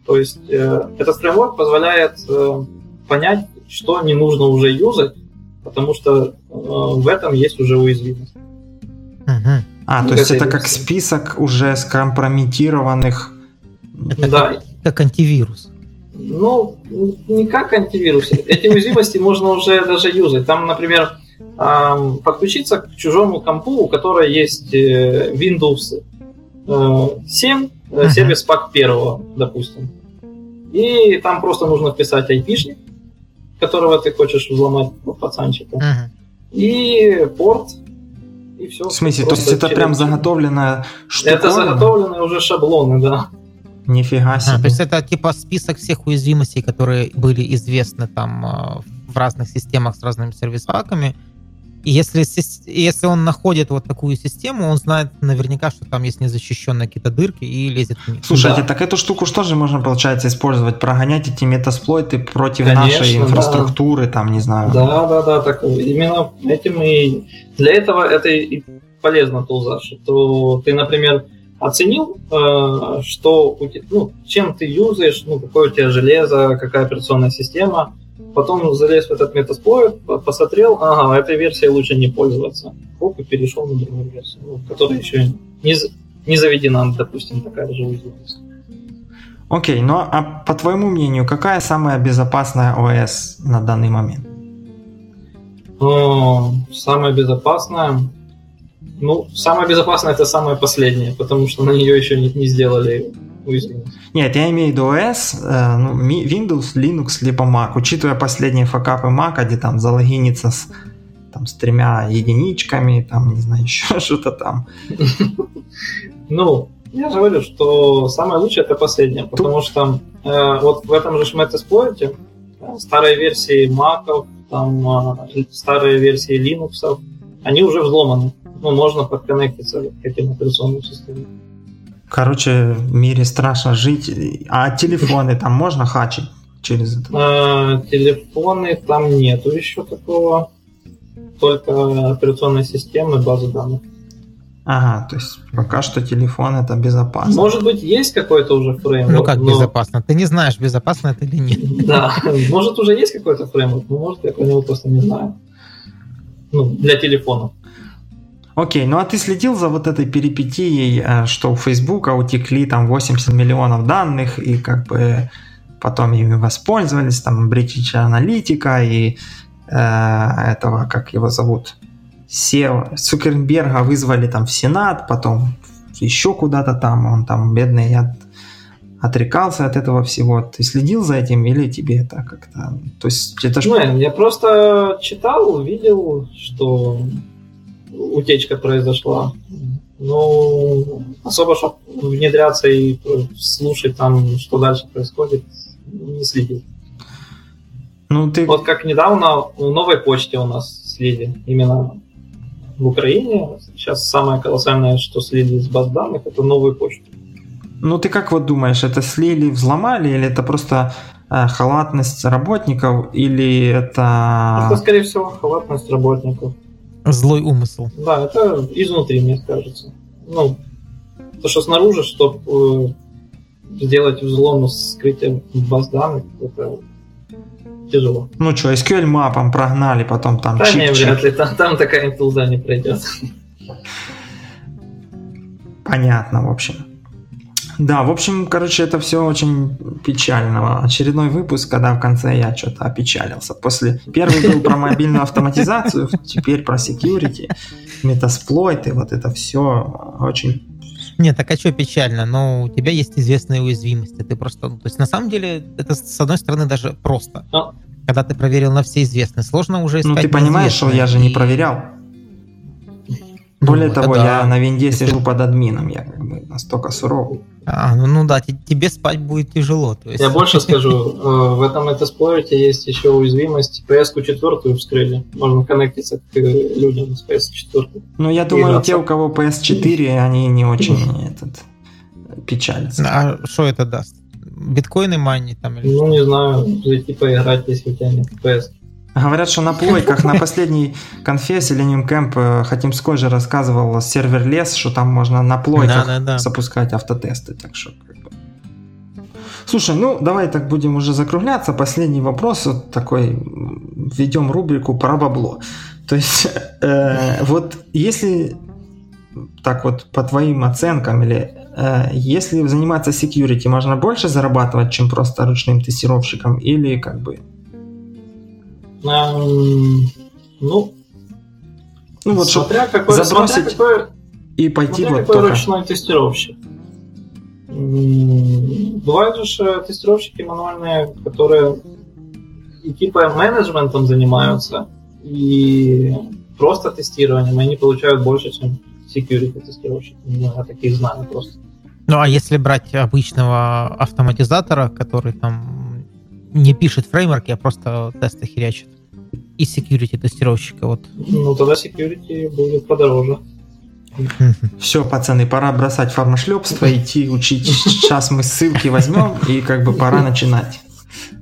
То есть э, этот фреймворк позволяет э, понять, что не нужно уже юзать, потому что э, в этом есть уже уязвимость. Угу. А, ну, то есть это как список уже скомпрометированных... Это да. как, как антивирус. Ну, не как антивирус. Эти уязвимости можно уже даже юзать. Там, например, подключиться к чужому компу, у которого есть э, Windows 7, uh-huh. сервис пак первого, допустим. И там просто нужно вписать IP-шник, которого ты хочешь взломать пацанчика. Uh-huh. И порт, и все. В смысле, то есть это прям заготовленная штука? Это заготовленные уже шаблоны, да. Нифига себе. А, то есть это типа список всех уязвимостей, которые были известны там в разных системах с разными сервис-паками, и если, если он находит вот такую систему, он знает наверняка, что там есть незащищенные какие-то дырки и лезет в них. Слушайте, да. так эту штуку что же можно, получается, использовать? Прогонять эти метасплойты против Конечно, нашей инфраструктуры, да. там, не знаю. Да, да, да, так именно этим и для этого это и полезно тулза, что ты, например, оценил, э, что ну, чем ты юзаешь, ну, какое у тебя железо, какая операционная система, Потом залез в этот метасплойт, посмотрел, ага, этой версией лучше не пользоваться. Оп, и перешел на другую версию, ну, которая еще не, не заведена, допустим, такая же уязвимость. Окей, ну а по твоему мнению, какая самая безопасная ОС на данный момент? О, самая безопасная? Ну, самая безопасная это самая последняя, потому что на нее еще не, не сделали уязвимость. Нет, я имею в виду OS, э, ну, Windows, Linux, либо Mac. Учитывая последние факапы Mac, где там залогиниться с, там, с тремя единичками, там, не знаю, еще что-то там. Ну, я же говорю, что самое лучшее это последнее, потому что э, вот в этом же Metasploit э, старые версии Mac, там э, старые версии Linux, они уже взломаны. Ну, можно подконнектиться к этим операционным системам. Короче, в мире страшно жить. А телефоны там можно хачить через это? А, телефоны там нету еще такого. Только операционные системы, базы данных. Ага, то есть пока что телефон это безопасно. Может быть, есть какой-то уже фреймворк. Ну как но... безопасно? Ты не знаешь, безопасно это или нет. Да, может уже есть какой-то фреймворк, но может я про него просто не знаю. Ну, для телефона. Окей, ну а ты следил за вот этой перипетией, э, что у Фейсбука утекли там 80 миллионов данных, и как бы потом ими воспользовались, там British Analytica и э, этого, как его зовут, SEO, Цукерберга вызвали там в Сенат, потом еще куда-то там, он там бедный, я отрекался от этого всего? Ты следил за этим или тебе это как-то... То есть это ж... Ну, я просто читал, видел, что утечка произошла. Ну, особо, чтобы внедряться и слушать там, что дальше происходит, не следил. Ну, ты... Вот как недавно в новой почте у нас слили именно в Украине. Сейчас самое колоссальное, что слили с баз данных, это новую почту. Ну, ты как вот думаешь, это слили, взломали, или это просто э, халатность работников, или это... Это, скорее всего, халатность работников. Злой умысел. Да, это изнутри, мне кажется. Ну, то, что снаружи, чтобы э, сделать взлом с скрытием баз данных, это тяжело. Ну что, SQL мапом прогнали, потом там Да не, вряд ли, там, там такая интулза не пройдет. Понятно, в общем. Да, в общем, короче, это все очень печально. Очередной выпуск, когда в конце я что-то опечалился. После первый был про мобильную автоматизацию, теперь про security, метасплойт и вот это все очень Нет, так а что печально? Но у тебя есть известные уязвимости. Ты просто, ну, то есть на самом деле это с одной стороны даже просто. Ну. Когда ты проверил на все известные, сложно уже искать Ну, ты понимаешь, что я же не проверял. Ну, Более того, да. я на винде сижу под админом, я как бы настолько суровый. А, ну, ну да, те- тебе спать будет тяжело. То есть... Я больше скажу, э, в этом метасплойте есть еще уязвимость. PS-ку четвертую вскрыли. Можно коннектиться к э, людям с PS4. Но я думаю, те, у кого PS4, они не очень этот, печалятся. А что это даст? Биткоины майнить там или Ну, не знаю, зайти поиграть, если у тебя нет PS. Говорят, что на плойках на последней конфе Selenium Camp Хатимской же рассказывал сервер лес, что там можно на плойках запускать автотесты. Так что как бы. Слушай, ну давай так будем уже закругляться. Последний вопрос вот такой. м, Введем рубрику про бабло. То есть, э, вот если так вот по твоим оценкам или э, если заниматься security, можно больше зарабатывать, чем просто ручным тестировщиком, или как бы Ну, ну вот смотря какой, забросить смотря какой, и пойти смотря вот какой только. ручной тестировщик. Бывают же тестировщики мануальные, которые и типа менеджментом занимаются, и просто тестированием, и они получают больше, чем security тестировщики. Ну, Я таких знаю просто. Ну, а если брать обычного автоматизатора, который там не пишет фреймворки, а просто тесты херячит, и security тестировщика, вот. Ну, тогда security будет подороже. Все, пацаны, пора бросать фармошлепство, идти учить. Сейчас мы ссылки возьмем и как бы пора начинать.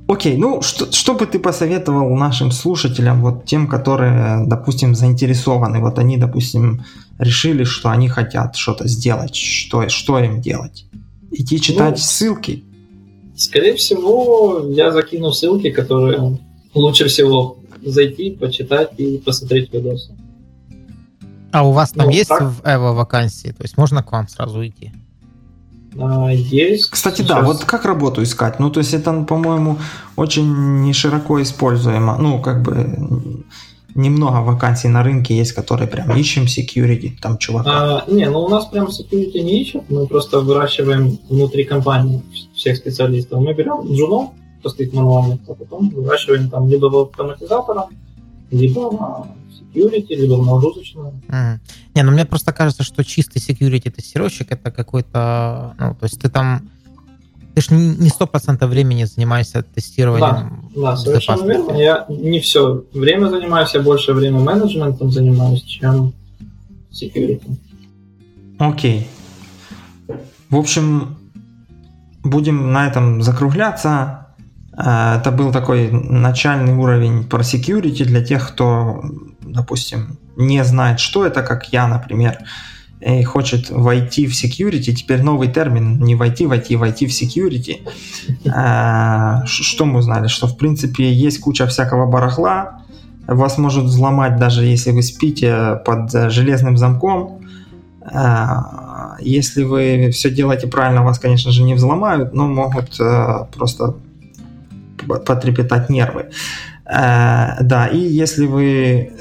Окей, ну что, что бы ты посоветовал нашим слушателям, вот тем, которые, допустим, заинтересованы, вот они, допустим, решили, что они хотят что-то сделать, что, что им делать? Идти читать Ну, ссылки? Скорее всего, я закину ссылки, которые лучше всего зайти, почитать и посмотреть видосы. А у вас там Ну, есть так. в Эво вакансии? То есть можно к вам сразу идти? А, Есть. Кстати, да, сейчас- вот как работу искать? Ну, то есть это, по-моему, очень не широко используемо. Ну, как бы немного вакансий на рынке есть, которые прям ищем security, там чувака. А, не, ну у нас прям security не ищут, мы просто выращиваем внутри компании всех специалистов. Мы берем джунов, простых мануальных, а потом выращиваем там либо в автоматизатора, либо на security, либо в нагрузочную. Мгм. Не, ну мне просто кажется, что чистый security тестировщик это какой-то, ну, то есть ты там, ты ж не сто процентов времени занимаешься тестированием. Да, совершенно безопасности. верно. Я не все время занимаюсь, я больше время менеджментом занимаюсь, чем security. Окей. В общем, будем на этом закругляться. Э, Это был такой начальный уровень про security для тех, кто, допустим, не знает, что это, как я, например, и хочет войти в security. Теперь новый термин, не войти, войти, войти в security. Э, ш- Что мы узнали? Что, в принципе, есть куча всякого барахла. Вас может взломать, даже если вы спите под э, железным замком. А, Если вы все делаете правильно, вас, конечно же, не взломают, но могут э, просто потрепетать нервы. Э, Да, и если вы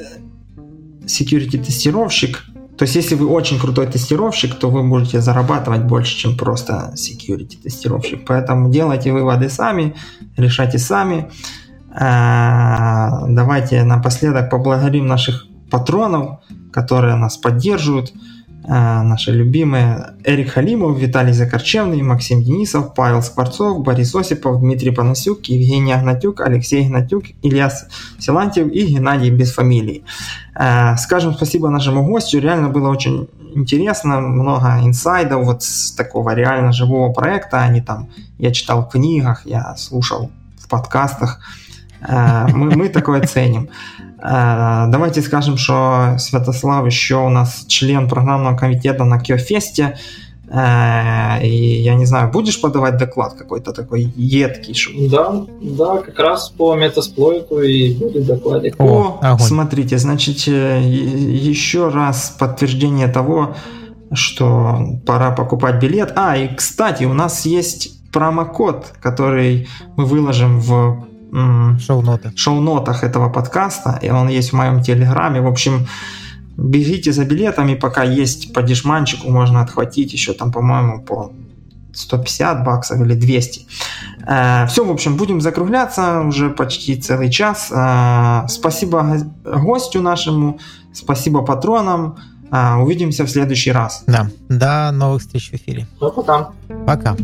security-тестировщик, То есть, если вы очень крутой тестировщик, то вы будете зарабатывать больше, чем просто security тестировщик. Поэтому делайте выводы сами, решайте сами. Давайте напоследок поблагодарим наших патронов, которые нас поддерживают. А, наши любимые Эрик Халимов, Виталий Закорчевный, Максим Денисов, Павел Скворцов, Борис Осипов, Дмитрий Панасюк, Евгений Агнатюк, Алексей Игнатюк, Ильяс Силантьев и Геннадий без фамилии. А, скажем спасибо нашему гостю, реально было очень интересно, много инсайдов вот с такого реально живого проекта, они там, я читал в книгах, я слушал в подкастах, мы, мы такое ценим. Э, давайте скажем, что Святослав еще у нас член программного комитета на Киофесте. Э, и я не знаю, будешь подавать доклад какой-то такой едкий? Чтобы... Да, да, как раз по метасплойту и будет докладик. О, О смотрите, значит, э, еще раз подтверждение того, что пора покупать билет. А, и кстати, у нас есть промокод, который мы выложим в шоу-ноты. шоу-нотах этого подкаста, и он есть в моем телеграме. В общем, бегите за билетами, пока есть по дешманчику, можно отхватить еще там, по-моему, по 150 баксов или 200. Э, все, в общем, будем закругляться уже почти целый час. Э, спасибо гостю нашему, спасибо патронам. Э, увидимся в следующий раз. Да, до новых встреч в эфире. Пока. Пока.